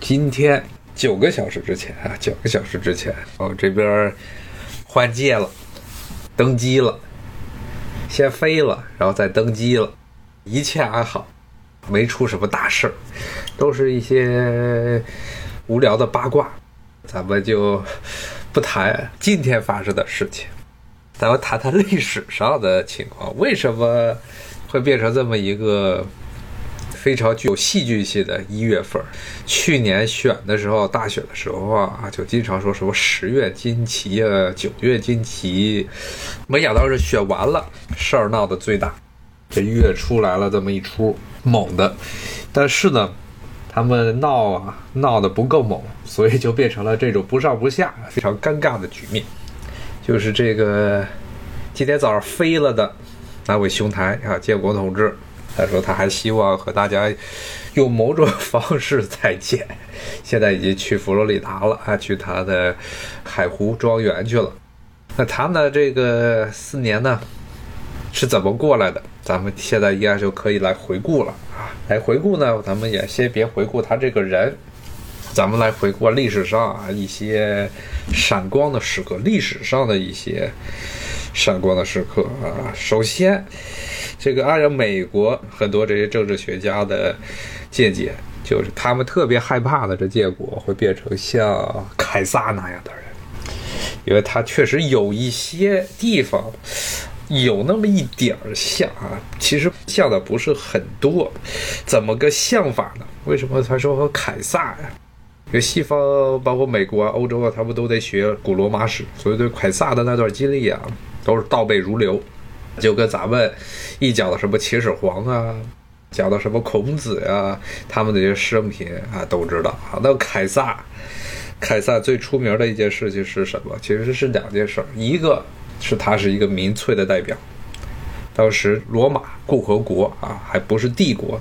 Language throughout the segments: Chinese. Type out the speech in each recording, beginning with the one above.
今天九个小时之前啊，九个小时之前，我这边换届了，登机了，先飞了，然后再登机了，一切安好，没出什么大事儿，都是一些无聊的八卦，咱们就不谈今天发生的事情，咱们谈谈历史上的情况，为什么会变成这么一个？非常具有戏剧性的一月份，去年选的时候，大选的时候啊，就经常说什么十月惊奇啊，九月惊奇，没想到是选完了，事儿闹得最大，这月出来了这么一出猛的，但是呢，他们闹啊闹得不够猛，所以就变成了这种不上不下、非常尴尬的局面，就是这个今天早上飞了的那位兄台啊，建国同志。他说他还希望和大家用某种 方式再见，现在已经去佛罗里达了啊，去他的海湖庄园去了。那他呢这个四年呢是怎么过来的？咱们现在应该就可以来回顾了啊。来回顾呢，咱们也先别回顾他这个人，咱们来回顾历史上啊一些闪光的时刻，历史上的一些闪光的时刻啊。首先。这个按照美国很多这些政治学家的见解，就是他们特别害怕的这结果会变成像凯撒那样的人，因为他确实有一些地方有那么一点儿像啊，其实像的不是很多。怎么个像法呢？为什么他说和凯撒呀？因为西方包括美国啊、欧洲啊，他们都得学古罗马史，所以对凯撒的那段经历啊，都是倒背如流。就跟咱们一讲到什么秦始皇啊，讲到什么孔子呀，他们这些生平啊都知道啊。那凯撒，凯撒最出名的一件事情是什么？其实是两件事，一个是他是一个民粹的代表。当时罗马共和国啊，还不是帝国，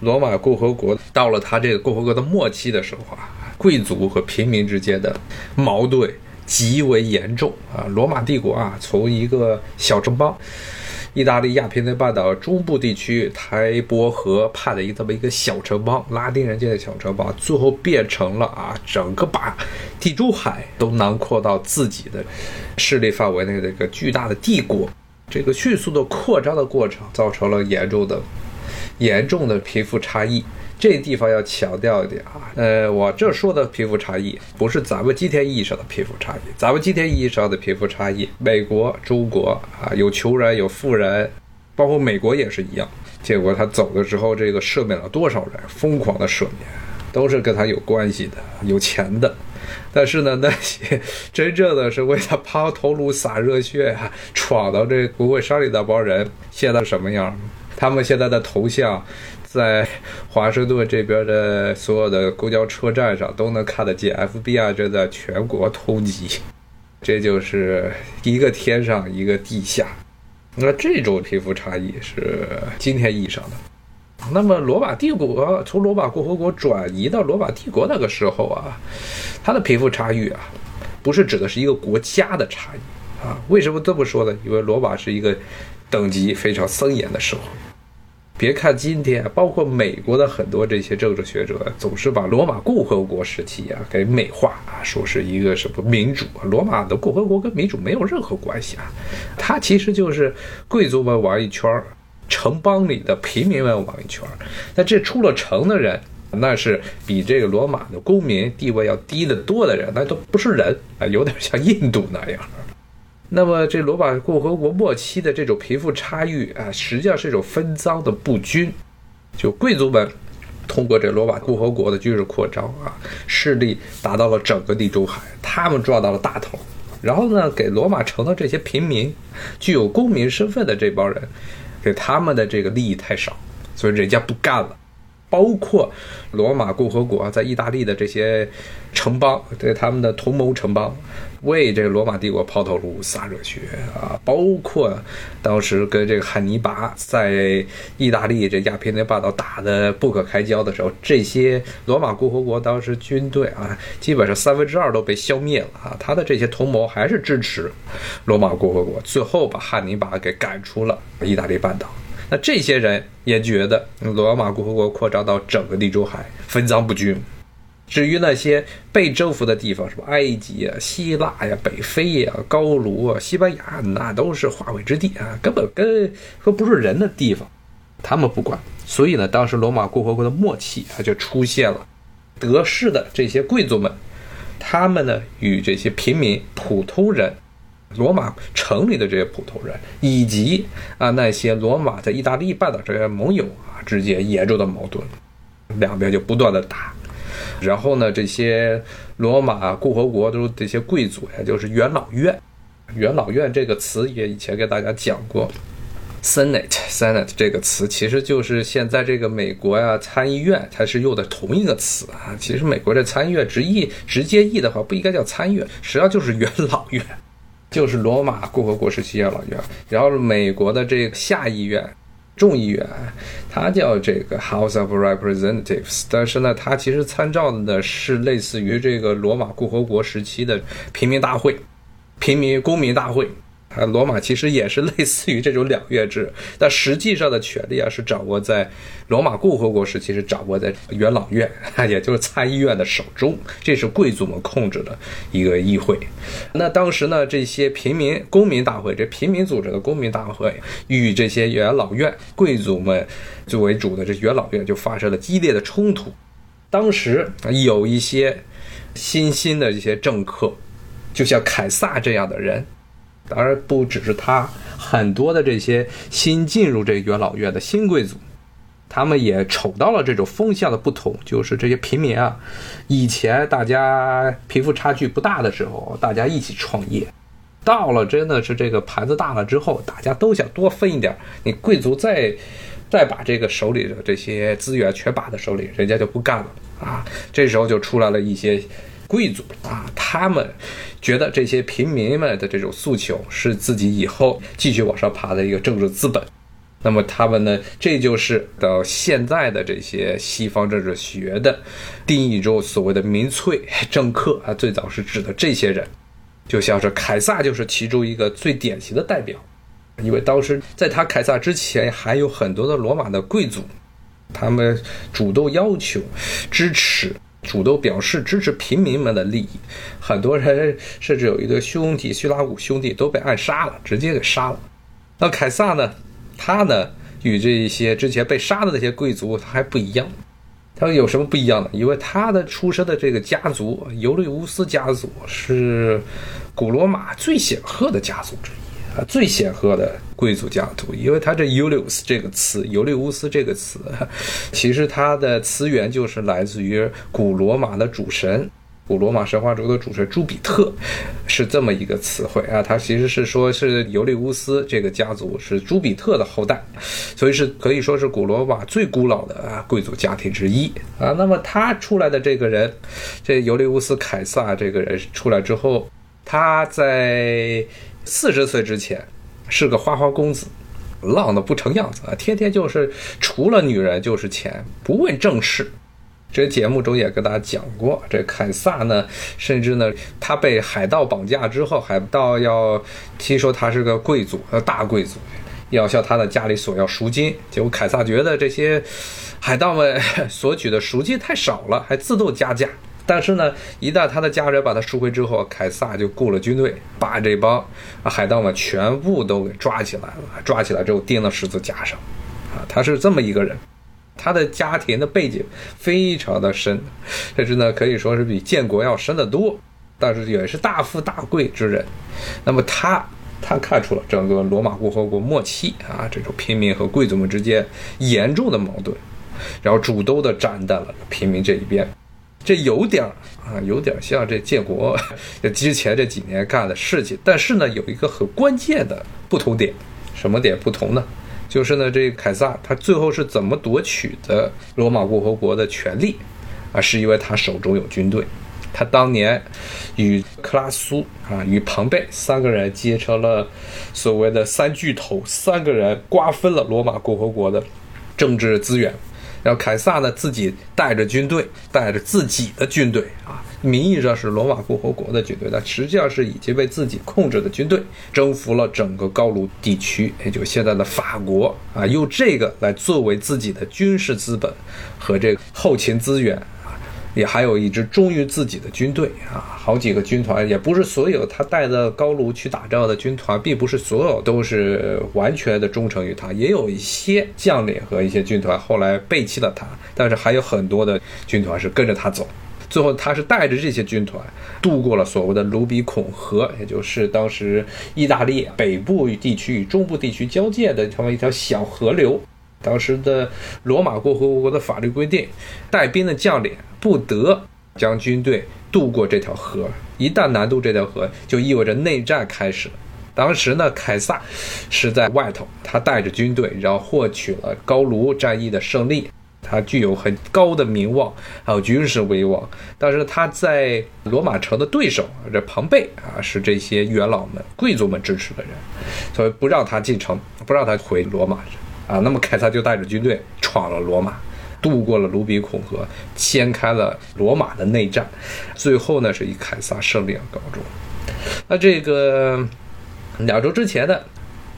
罗马共和国到了他这个共和国的末期的时候啊，贵族和平民之间的矛盾。极为严重啊！罗马帝国啊，从一个小城邦，意大利亚平宁半岛中部地区台伯河畔的一这么一个小城邦，拉丁人建的小城邦，最后变成了啊，整个把地中海都囊括到自己的势力范围内的一个巨大的帝国。这个迅速的扩张的过程，造成了严重的、严重的贫富差异。这地方要强调一点啊，呃，我这说的贫富差异不是咱们今天意义上的贫富差异，咱们今天意义上的贫富差异，美国、中国啊，有穷人有富人，包括美国也是一样。结果他走的时候，这个赦免了多少人？疯狂的赦免，都是跟他有关系的，有钱的。但是呢，那些真正的是为他抛头颅洒热血啊，闯到这国会山里那帮人，现在什么样？他们现在的头像。在华盛顿这边的所有的公交车站上都能看得见 FBI 正在全国通缉，这就是一个天上一个地下。那这种贫富差异是今天意义上的。那么罗马帝国从罗马共和国转移到罗马帝国那个时候啊，它的贫富差异啊，不是指的是一个国家的差异啊。为什么这么说呢？因为罗马是一个等级非常森严的社会。别看今天，包括美国的很多这些政治学者，总是把罗马共和国时期啊给美化啊，说是一个什么民主。罗马的共和国跟民主没有任何关系啊，它其实就是贵族们玩一圈儿，城邦里的平民们玩一圈儿。那这出了城的人，那是比这个罗马的公民地位要低得多的人，那都不是人啊，有点像印度那样。那么，这罗马共和国末期的这种贫富差距啊，实际上是一种分赃的不均。就贵族们通过这罗马共和国的军事扩张啊，势力达到了整个地中海，他们赚到了大头。然后呢，给罗马城的这些平民，具有公民身份的这帮人，给他们的这个利益太少，所以人家不干了。包括罗马共和国在意大利的这些城邦，对他们的同盟城邦，为这个罗马帝国抛头颅洒热血啊！包括当时跟这个汉尼拔在意大利这亚平宁半岛打的不可开交的时候，这些罗马共和国当时军队啊，基本上三分之二都被消灭了啊！他的这些同盟还是支持罗马共和国，最后把汉尼拔给赶出了意大利半岛。那这些人也觉得罗马共和国扩张到整个地中海分赃不均，至于那些被征服的地方，什么埃及啊、希腊呀、北非呀、高卢啊、西班牙，那都是化为之地啊，根本跟和不是人的地方，他们不管。所以呢，当时罗马共和国的末期，它就出现了得势的这些贵族们，他们呢与这些平民普通人，罗马城里的这些普通人，以及啊那些罗马在意大利半岛这些盟友啊之间严重的矛盾，两边就不断的打。然后呢，这些罗马共和国都这些贵族呀，就是元老院。元老院这个词也以前给大家讲过，Senate，Senate 这个词其实就是现在这个美国呀参议院，它是用的同一个词啊。其实美国这参议院直译直接译的话，不应该叫参议院，实际上就是元老院，就是罗马共和国时期养老院。然后美国的这个下议院。众议院，它叫这个 House of Representatives，但是呢，它其实参照的是类似于这个罗马共和国时期的平民大会、平民公民大会。啊，罗马其实也是类似于这种两院制，但实际上的权力啊是掌握在罗马共和国时期是掌握在元老院，也就是参议院的手中，这是贵族们控制的一个议会。那当时呢，这些平民公民大会，这平民组织的公民大会与这些元老院贵族们作为主的这元老院就发生了激烈的冲突。当时有一些新兴的这些政客，就像凯撒这样的人。而不只是他，很多的这些新进入这元老院的新贵族，他们也瞅到了这种风向的不同，就是这些平民啊，以前大家贫富差距不大的时候，大家一起创业，到了真的是这个盘子大了之后，大家都想多分一点，你贵族再再把这个手里的这些资源全把在手里，人家就不干了啊，这时候就出来了一些。贵族啊，他们觉得这些平民们的这种诉求是自己以后继续往上爬的一个政治资本。那么他们呢，这就是到现在的这些西方政治学的定义中所谓的民粹政客啊，最早是指的这些人，就像是凯撒就是其中一个最典型的代表。因为当时在他凯撒之前，还有很多的罗马的贵族，他们主动要求支持。主动表示支持平民们的利益，很多人甚至有一个兄弟，叙拉古兄弟都被暗杀了，直接给杀了。那凯撒呢？他呢，与这一些之前被杀的那些贵族他还不一样。他有什么不一样呢？因为他的出身的这个家族尤利乌斯家族是古罗马最显赫的家族之一。啊，最显赫的贵族家族，因为他这 Ulius 这个词，尤利乌斯这个词，其实它的词源就是来自于古罗马的主神，古罗马神话中的主神朱比特，是这么一个词汇啊。它其实是说是尤利乌斯这个家族是朱比特的后代，所以是可以说是古罗马最古老的啊贵族家庭之一啊。那么他出来的这个人，这尤利乌斯凯撒这个人出来之后，他在。四十岁之前是个花花公子，浪的不成样子啊！天天就是除了女人就是钱，不问正事。这节目中也跟大家讲过，这凯撒呢，甚至呢，他被海盗绑架之后，海盗要听说他是个贵族，呃，大贵族，要向他的家里索要赎金。结果凯撒觉得这些海盗们 索取的赎金太少了，还自动加价。但是呢，一旦他的家人把他赎回之后，凯撒就雇了军队，把这帮海盗们全部都给抓起来了。抓起来之后钉到十字架上，啊，他是这么一个人，他的家庭的背景非常的深，甚至呢可以说是比建国要深得多。但是也是大富大贵之人。那么他他看出了整个罗马共和国末期啊这种平民和贵族们之间严重的矛盾，然后主动的站在了平民这一边。这有点儿啊，有点像这建国 之前这几年干的事情，但是呢，有一个很关键的不同点，什么点不同呢？就是呢，这凯撒他最后是怎么夺取的罗马共和国的权利啊？是因为他手中有军队，他当年与克拉苏啊、与庞贝三个人结成了所谓的三巨头，三个人瓜分了罗马共和国的政治资源。然后凯撒呢，自己带着军队，带着自己的军队啊，名义上是罗马共和国的军队，但实际上是已经被自己控制的军队，征服了整个高卢地区，也就是现在的法国啊，用这个来作为自己的军事资本和这个后勤资源，也还有一支忠于自己的军队啊，好几个军团，也不是所有他带的高卢去打仗的军团，并不是所有都是完全的忠诚于他，也有一些将领和一些军团后来背弃了他，但是还有很多的军团是跟着他走。最后，他是带着这些军团渡过了所谓的卢比孔河，也就是当时意大利北部与地区与中部地区交界的这么一条小河流。当时的罗马共和国的法律规定，带兵的将领不得将军队渡过这条河。一旦南渡这条河，就意味着内战开始。当时呢，凯撒是在外头，他带着军队，然后获取了高卢战役的胜利。他具有很高的名望，还有军事威望。但是他在罗马城的对手这庞贝啊，是这些元老们、贵族们支持的人，所以不让他进城，不让他回罗马啊。那么凯撒就带着军队闯了罗马，渡过了卢比孔河，掀开了罗马的内战，最后呢是以凯撒胜利而告终。那这个两周之前的。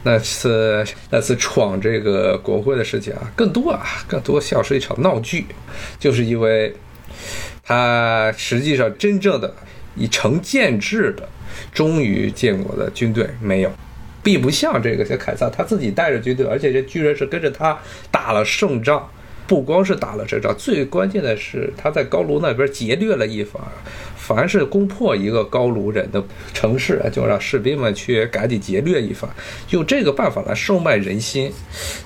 那次那次闯这个国会的事情啊，更多啊，更多像是一场闹剧，就是因为他实际上真正的以成建制的忠于建国的军队没有，并不像这个像凯撒他自己带着军队，而且这居然是跟着他打了胜仗。不光是打了这仗，最关键的是他在高卢那边劫掠了一番，凡是攻破一个高卢人的城市，就让士兵们去赶紧劫掠一番，用这个办法来收买人心。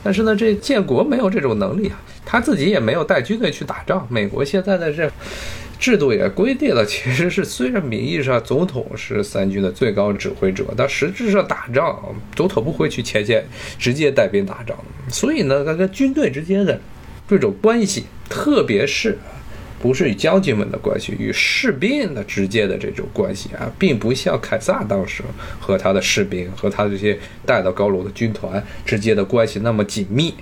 但是呢，这建国没有这种能力啊，他自己也没有带军队去打仗。美国现在的这制度也规定了，其实是虽然名义上总统是三军的最高指挥者，但实质上打仗，总统不会去前线直接带兵打仗。所以呢，他跟军队之间的。这种关系，特别是不是与将军们的关系，与士兵的直接的这种关系啊，并不像凯撒当时和他的士兵和他这些带到高卢的军团之间的关系那么紧密。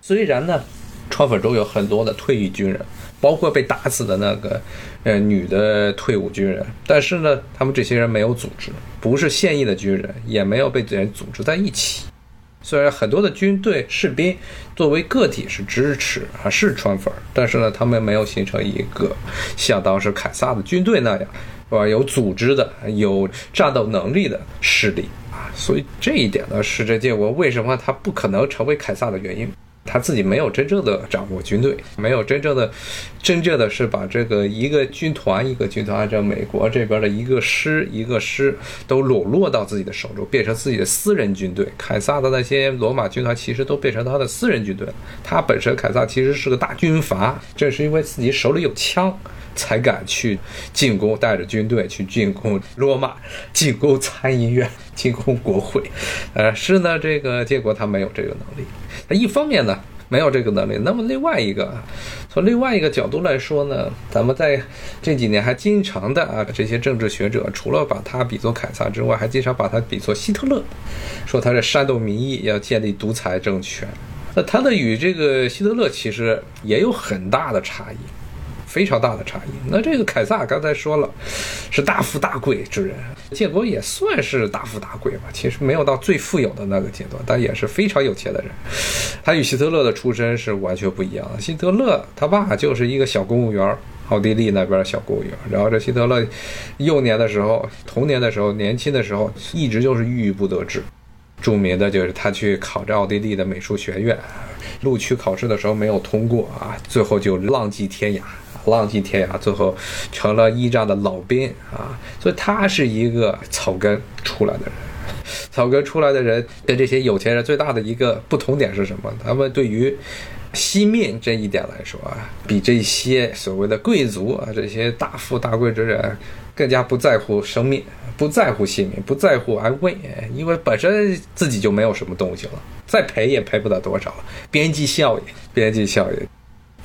虽然呢，川粉中有很多的退役军人，包括被打死的那个呃女的退伍军人，但是呢，他们这些人没有组织，不是现役的军人，也没有被人组织在一起。虽然很多的军队士兵作为个体是支持啊是川粉，但是呢，他们没有形成一个像当时凯撒的军队那样，是吧？有组织的、有战斗能力的势力啊。所以这一点呢，是这建国为什么他不可能成为凯撒的原因。他自己没有真正的掌握军队，没有真正的、真正的是把这个一个军团一个军团，按照美国这边的一个师一个师都笼络到自己的手中，变成自己的私人军队。凯撒的那些罗马军团其实都变成他的私人军队了。他本身凯撒其实是个大军阀，正是因为自己手里有枪，才敢去进攻，带着军队去进攻罗马，进攻参议院，进攻国会。呃，是呢，这个结果他没有这个能力。那一方面呢，没有这个能力。那么另外一个，从另外一个角度来说呢，咱们在这几年还经常的啊，这些政治学者除了把他比作凯撒之外，还经常把他比作希特勒，说他是煽动民意，要建立独裁政权。那他的与这个希特勒其实也有很大的差异。非常大的差异。那这个凯撒刚才说了，是大富大贵之人，建国也算是大富大贵吧。其实没有到最富有的那个阶段，但也是非常有钱的人。他与希特勒的出身是完全不一样的。希特勒他爸就是一个小公务员，奥地利那边小公务员。然后这希特勒幼年的时候、童年的时候、年轻的时候，一直就是郁郁不得志。著名的就是他去考这奥地利的美术学院，录取考试的时候没有通过啊，最后就浪迹天涯。浪迹天涯，最后成了驿站的老兵啊！所以他是一个草根出来的人。草根出来的人跟这些有钱人最大的一个不同点是什么？他们对于惜命这一点来说啊，比这些所谓的贵族啊，这些大富大贵之人更加不在乎生命，不在乎性命，不在乎安危，因为本身自己就没有什么东西了，再赔也赔不到多少。边际效应，边际效应。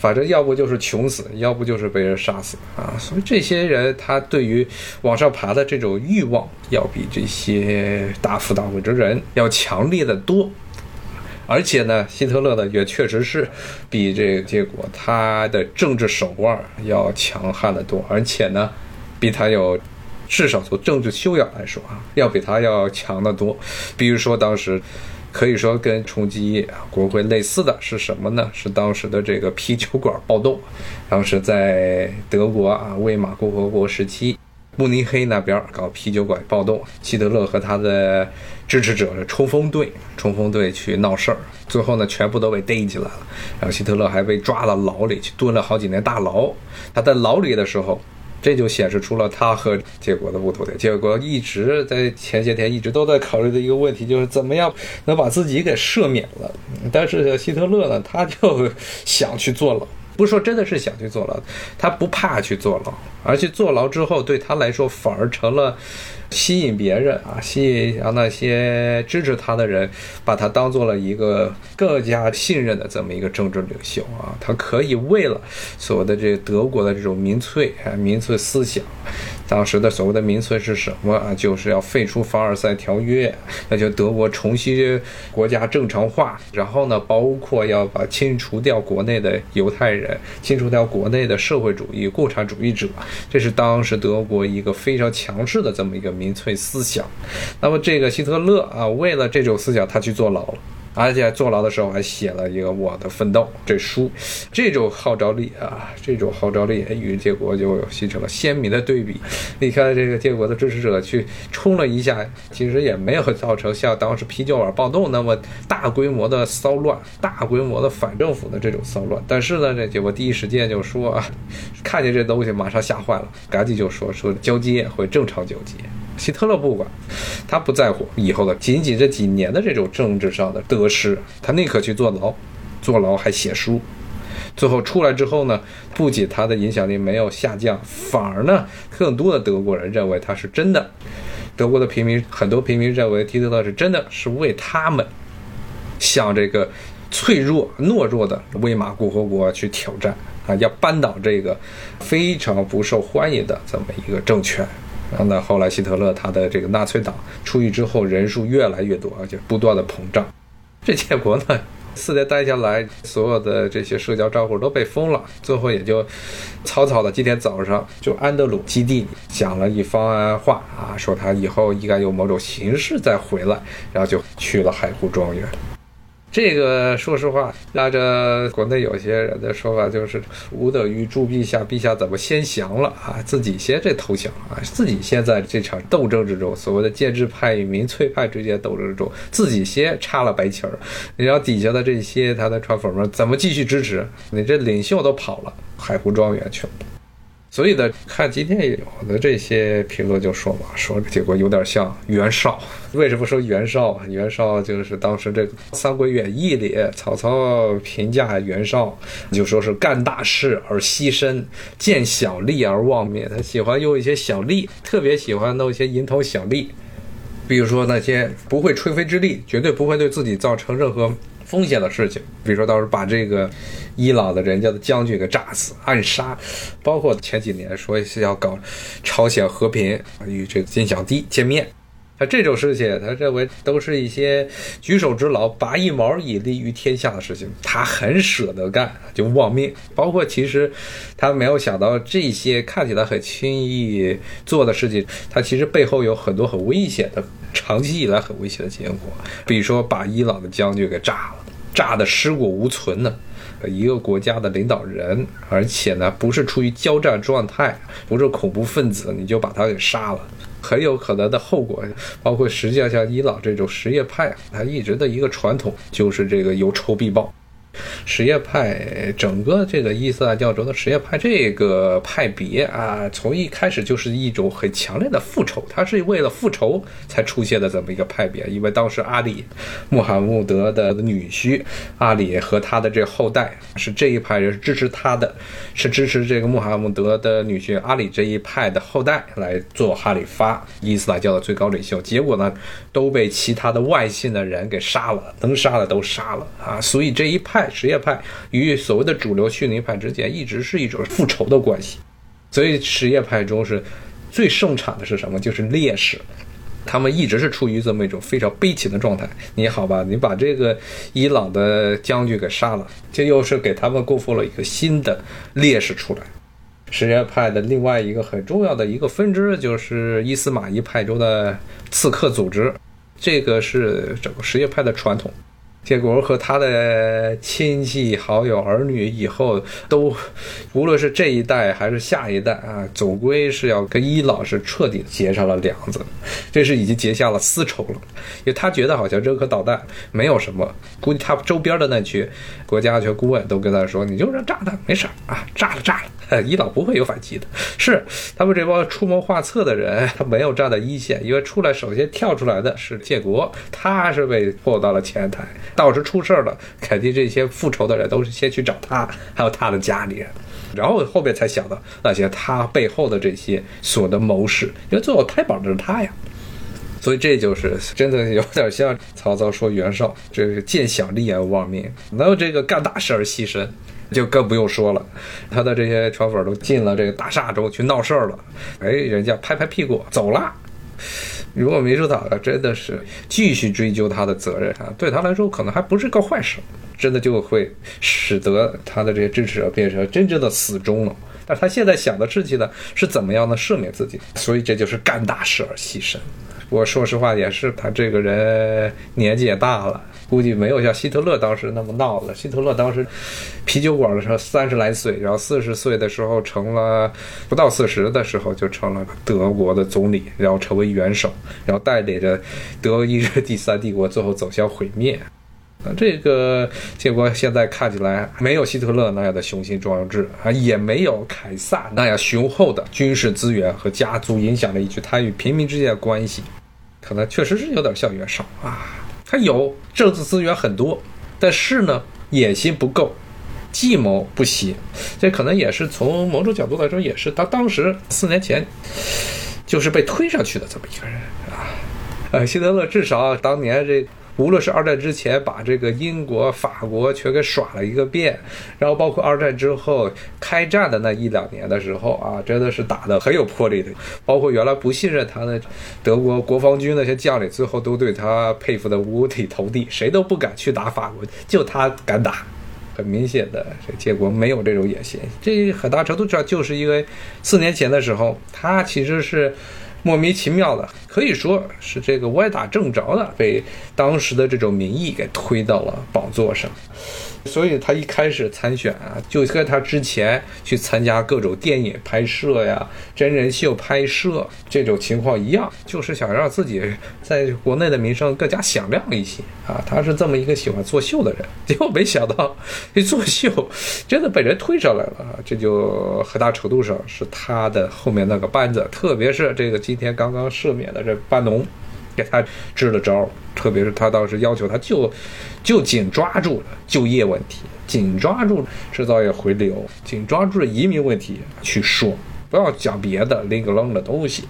反正要不就是穷死，要不就是被人杀死啊！所以这些人他对于往上爬的这种欲望，要比这些大富大贵之人要强烈的多。而且呢，希特勒呢也确实是比这个结果他的政治手腕要强悍的多，而且呢，比他有至少从政治修养来说啊，要比他要强得多。比如说当时。可以说跟冲击国会类似的是什么呢？是当时的这个啤酒馆暴动，当时在德国啊魏玛共和国时期。慕尼黑那边搞啤酒馆暴动，希特勒和他的支持者的冲锋队，冲锋队去闹事儿，最后呢全部都被逮起来了，然后希特勒还被抓到牢里去蹲了好几年大牢。他在牢里的时候，这就显示出了他和结果的不同点。结果一直在前些天一直都在考虑的一个问题，就是怎么样能把自己给赦免了。但是希特勒呢，他就想去坐牢。不是说真的是想去坐牢，他不怕去坐牢，而且坐牢之后对他来说反而成了吸引别人啊，吸引让那些支持他的人把他当做了一个更加信任的这么一个政治领袖啊，他可以为了所谓的这德国的这种民粹啊民粹思想。当时的所谓的民粹是什么啊？就是要废除凡尔赛条约，那就德国重新国家正常化，然后呢，包括要把清除掉国内的犹太人，清除掉国内的社会主义共产主义者，这是当时德国一个非常强势的这么一个民粹思想。那么这个希特勒啊，为了这种思想，他去坐牢了。而且坐牢的时候还写了一个《我的奋斗》这书，这种号召力啊，这种号召力与结果就形成了鲜明的对比。你看，这个结果的支持者去冲了一下，其实也没有造成像当时啤酒碗暴动那么大规模的骚乱、大规模的反政府的这种骚乱。但是呢，这结果第一时间就说啊，看见这东西马上吓坏了，赶紧就说说交接会正常交接。希特勒不管，他不在乎以后的仅仅这几年的这种政治上的得失，他宁可去坐牢，坐牢还写书，最后出来之后呢，不仅他的影响力没有下降，反而呢，更多的德国人认为他是真的，德国的平民很多平民认为希特勒是真的是为他们向这个脆弱懦弱的威玛共和国去挑战。啊，要扳倒这个非常不受欢迎的这么一个政权。然后呢，后来希特勒他的这个纳粹党出狱之后，人数越来越多，而且不断的膨胀。这结果呢，四年待下来，所有的这些社交账户都被封了。最后也就草草的，今天早上就安德鲁基地讲了一番话啊，说他以后应该有某种形式再回来，然后就去了海湖庄园。这个说实话，按照国内有些人的说法，就是吾等于助陛下，陛下怎么先降了啊？自己先这投降啊？自己先在这场斗争之中，所谓的建制派与民粹派之间斗争之中，自己先插了白旗儿，然后底下的这些他的传粉们怎么继续支持？你这领袖都跑了，海湖庄园去了。所以呢，看今天有的这些评论就说嘛，说结果有点像袁绍。为什么说袁绍啊？袁绍就是当时这个《三国演义》里，曹操评价袁绍，就说是干大事而牺牲，见小利而忘灭。他喜欢用一些小利，特别喜欢弄一些蝇头小利，比如说那些不会吹灰之力，绝对不会对自己造成任何。风险的事情，比如说到时候把这个伊朗的人家的将军给炸死、暗杀，包括前几年说是要搞朝鲜和平，与这个金小弟见面。他这种事情，他认为都是一些举手之劳、拔一毛以利于天下的事情，他很舍得干，就忘命。包括其实他没有想到这些看起来很轻易做的事情，他其实背后有很多很危险的、长期以来很危险的结果。比如说把伊朗的将军给炸了，炸的尸骨无存呢。一个国家的领导人，而且呢不是处于交战状态，不是恐怖分子，你就把他给杀了。很有可能的后果，包括实际上像伊朗这种什叶派，它一直的一个传统就是这个有仇必报。什叶派整个这个伊斯兰教中的什叶派这个派别啊，从一开始就是一种很强烈的复仇，它是为了复仇才出现的这么一个派别。因为当时阿里穆罕默德的女婿阿里和他的这后代是这一派人支持他的，是支持这个穆罕默德的女婿阿里这一派的后代来做哈里发伊斯兰教的最高领袖。结果呢，都被其他的外姓的人给杀了，能杀的都杀了啊！所以这一派。什叶派与所谓的主流逊尼派之间一直是一种复仇的关系，所以什叶派中是最盛产的是什么？就是烈士，他们一直是处于这么一种非常悲情的状态。你好吧，你把这个伊朗的将军给杀了，这又是给他们供奉了一个新的烈士出来。什叶派的另外一个很重要的一个分支就是伊斯玛仪派中的刺客组织。这个是整个什叶派的传统。结果和他的亲戚、好友、儿女以后都，无论是这一代还是下一代啊，总归是要跟伊朗是彻底结上了梁子，这是已经结下了私仇了。因为他觉得好像扔颗导弹没有什么，估计他周边的那群国家安全顾问都跟他说：“你就扔炸弹没事啊，炸了炸了，伊朗不会有反击的。”是他们这帮出谋划策的人，他没有站在一线，因为出来首先跳出来的是建国，他是被迫到了前台。到时出事儿了，肯定这些复仇的人都是先去找他，还有他的家里人，然后后面才想到那些他背后的这些所的谋士，因为最后拍板的是他呀。所以这就是真的有点像曹操说袁绍，这是见小利而忘命，能有这个干大事而牺牲，就更不用说了。他的这些传粉都进了这个大厦中去闹事儿了，哎，人家拍拍屁股走了。如果民主党真的是继续追究他的责任啊，对他来说可能还不是个坏事，真的就会使得他的这些支持者变成真正的死忠了。但他现在想的事情呢，是怎么样的赦免自己？所以这就是干大事而牺牲。我说实话也是，他这个人年纪也大了。估计没有像希特勒当时那么闹了。希特勒当时啤酒馆的时候三十来岁，然后四十岁的时候成了不到四十的时候就成了德国的总理，然后成为元首，然后带领着德意日第三帝国最后走向毁灭。这个结果现在看起来没有希特勒那样的雄心壮志啊，也没有凯撒那样雄厚的军事资源和家族影响力去参与平民之间的关系，可能确实是有点像袁绍啊。他有政治资源很多，但是呢，野心不够，计谋不行。这可能也是从某种角度来说，也是他当时四年前就是被推上去的这么一个人啊。呃，希特勒至少当年这。无论是二战之前把这个英国、法国全给耍了一个遍，然后包括二战之后开战的那一两年的时候啊，真的是打得很有魄力的。包括原来不信任他的德国国防军那些将领，最后都对他佩服得五体投地，谁都不敢去打法国，就他敢打。很明显的，这结果没有这种野心。这很大程度上就是因为四年前的时候，他其实是。莫名其妙的，可以说是这个歪打正着的，被当时的这种民意给推到了宝座上。所以他一开始参选啊，就跟他之前去参加各种电影拍摄呀、真人秀拍摄这种情况一样，就是想让自己在国内的名声更加响亮一些啊。他是这么一个喜欢作秀的人，结果没想到这作秀真的被人推上来了啊！这就很大程度上是他的后面那个班子，特别是这个今天刚刚赦免的这班农。给他支了招，特别是他当时要求他就就紧抓住就业问题，紧抓住制造业回流，紧抓住移民问题去说，不要讲别的零个愣的东西，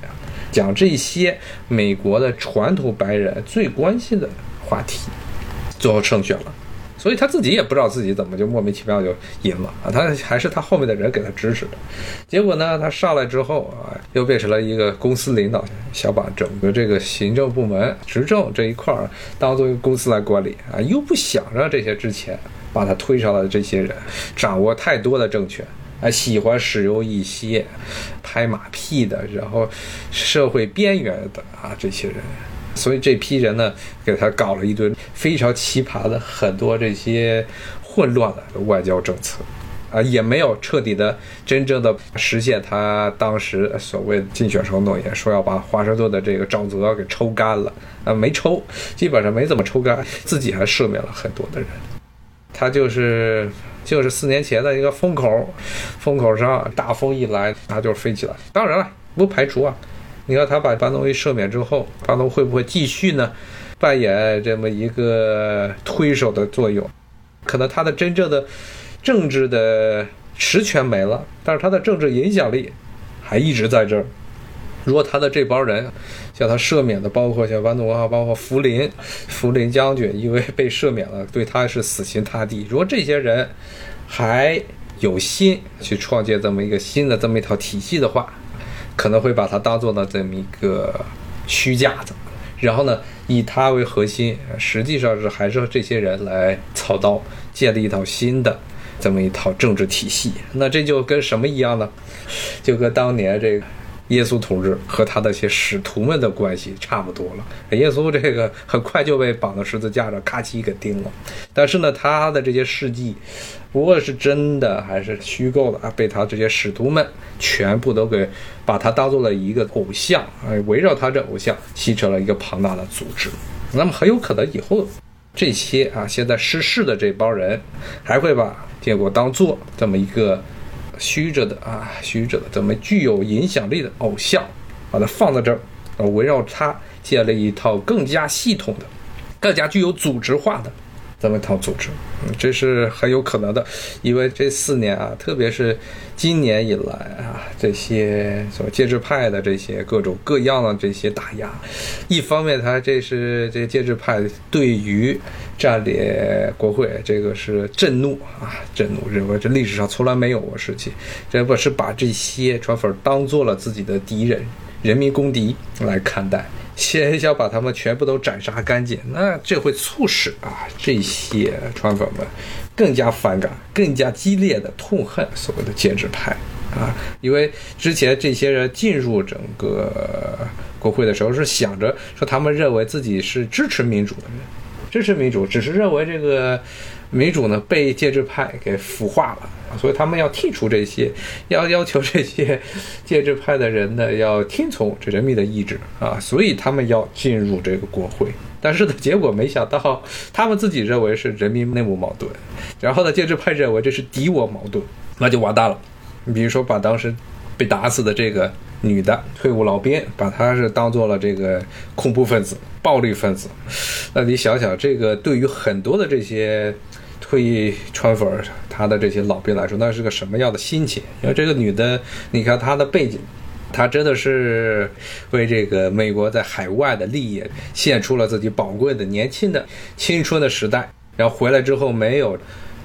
讲这些美国的传统白人最关心的话题，最后胜选了。所以他自己也不知道自己怎么就莫名其妙就赢了啊！他还是他后面的人给他支持的，结果呢，他上来之后啊，又变成了一个公司领导，想把整个这个行政部门、执政这一块儿当做一个公司来管理啊，又不想让这些之前把他推上来的这些人掌握太多的政权啊，喜欢使用一些拍马屁的，然后社会边缘的啊这些人。所以这批人呢，给他搞了一堆非常奇葩的很多这些混乱的外交政策，啊，也没有彻底的真正的实现他当时所谓竞选时候诺言，说要把华盛顿的这个沼泽给抽干了，啊，没抽，基本上没怎么抽干，自己还赦免了很多的人。他就是就是四年前的一个风口，风口上大风一来，他就飞起来。当然了，不排除啊。你看他把巴东一赦免之后，巴农会不会继续呢？扮演这么一个推手的作用？可能他的真正的政治的实权没了，但是他的政治影响力还一直在这儿。如果他的这帮人像他赦免的，包括像班农啊，包括福林、福林将军，因为被赦免了，对他是死心塌地。如果这些人还有心去创建这么一个新的这么一套体系的话，可能会把它当做呢这么一个虚架子，然后呢以他为核心，实际上是还是这些人来操刀建立一套新的这么一套政治体系。那这就跟什么一样呢？就跟当年这个耶稣同志和他的些使徒们的关系差不多了。耶稣这个很快就被绑到十字架上，咔叽给钉了。但是呢，他的这些事迹，不过是真的还是虚构的啊？被他这些使徒们全部都给把他当做了一个偶像，哎，围绕他这偶像形成了一个庞大的组织。那么很有可能以后这些啊现在失势的这帮人，还会把建国当做这么一个。虚着的啊，虚着的，怎么具有影响力的偶像，把它放在这儿，围绕它建立一套更加系统的、更加具有组织化的。这么一套组织，这是很有可能的，因为这四年啊，特别是今年以来啊，这些所谓建制派的这些各种各样的这些打压，一方面他这是这建制派对于占领国会这个是震怒啊，震怒，认为这历史上从来没有过事情，这不是把这些川粉当做了自己的敌人、人民公敌来看待。先要把他们全部都斩杀干净，那这会促使啊这些川粉们更加反感、更加激烈的痛恨所谓的建制派啊，因为之前这些人进入整个国会的时候是想着说他们认为自己是支持民主的人，支持民主，只是认为这个民主呢被建制派给腐化了。所以他们要剔除这些，要要求这些 建制派的人呢，要听从这人民的意志啊！所以他们要进入这个国会，但是呢，结果没想到他们自己认为是人民内部矛盾，然后呢，建制派认为这是敌我矛盾，那就完蛋了。你比如说，把当时被打死的这个女的退伍老兵，把她是当做了这个恐怖分子、暴力分子，那你想想，这个对于很多的这些。退役川粉他的这些老兵来说，那是个什么样的心情？因为这个女的，你看她的背景，她真的是为这个美国在海外的利益献出了自己宝贵的年轻的青春的时代。然后回来之后，没有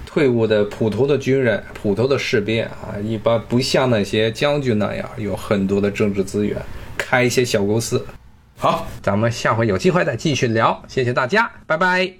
退伍的普通的军人、普通的士兵啊，一般不像那些将军那样有很多的政治资源，开一些小公司。好，咱们下回有机会再继续聊。谢谢大家，拜拜。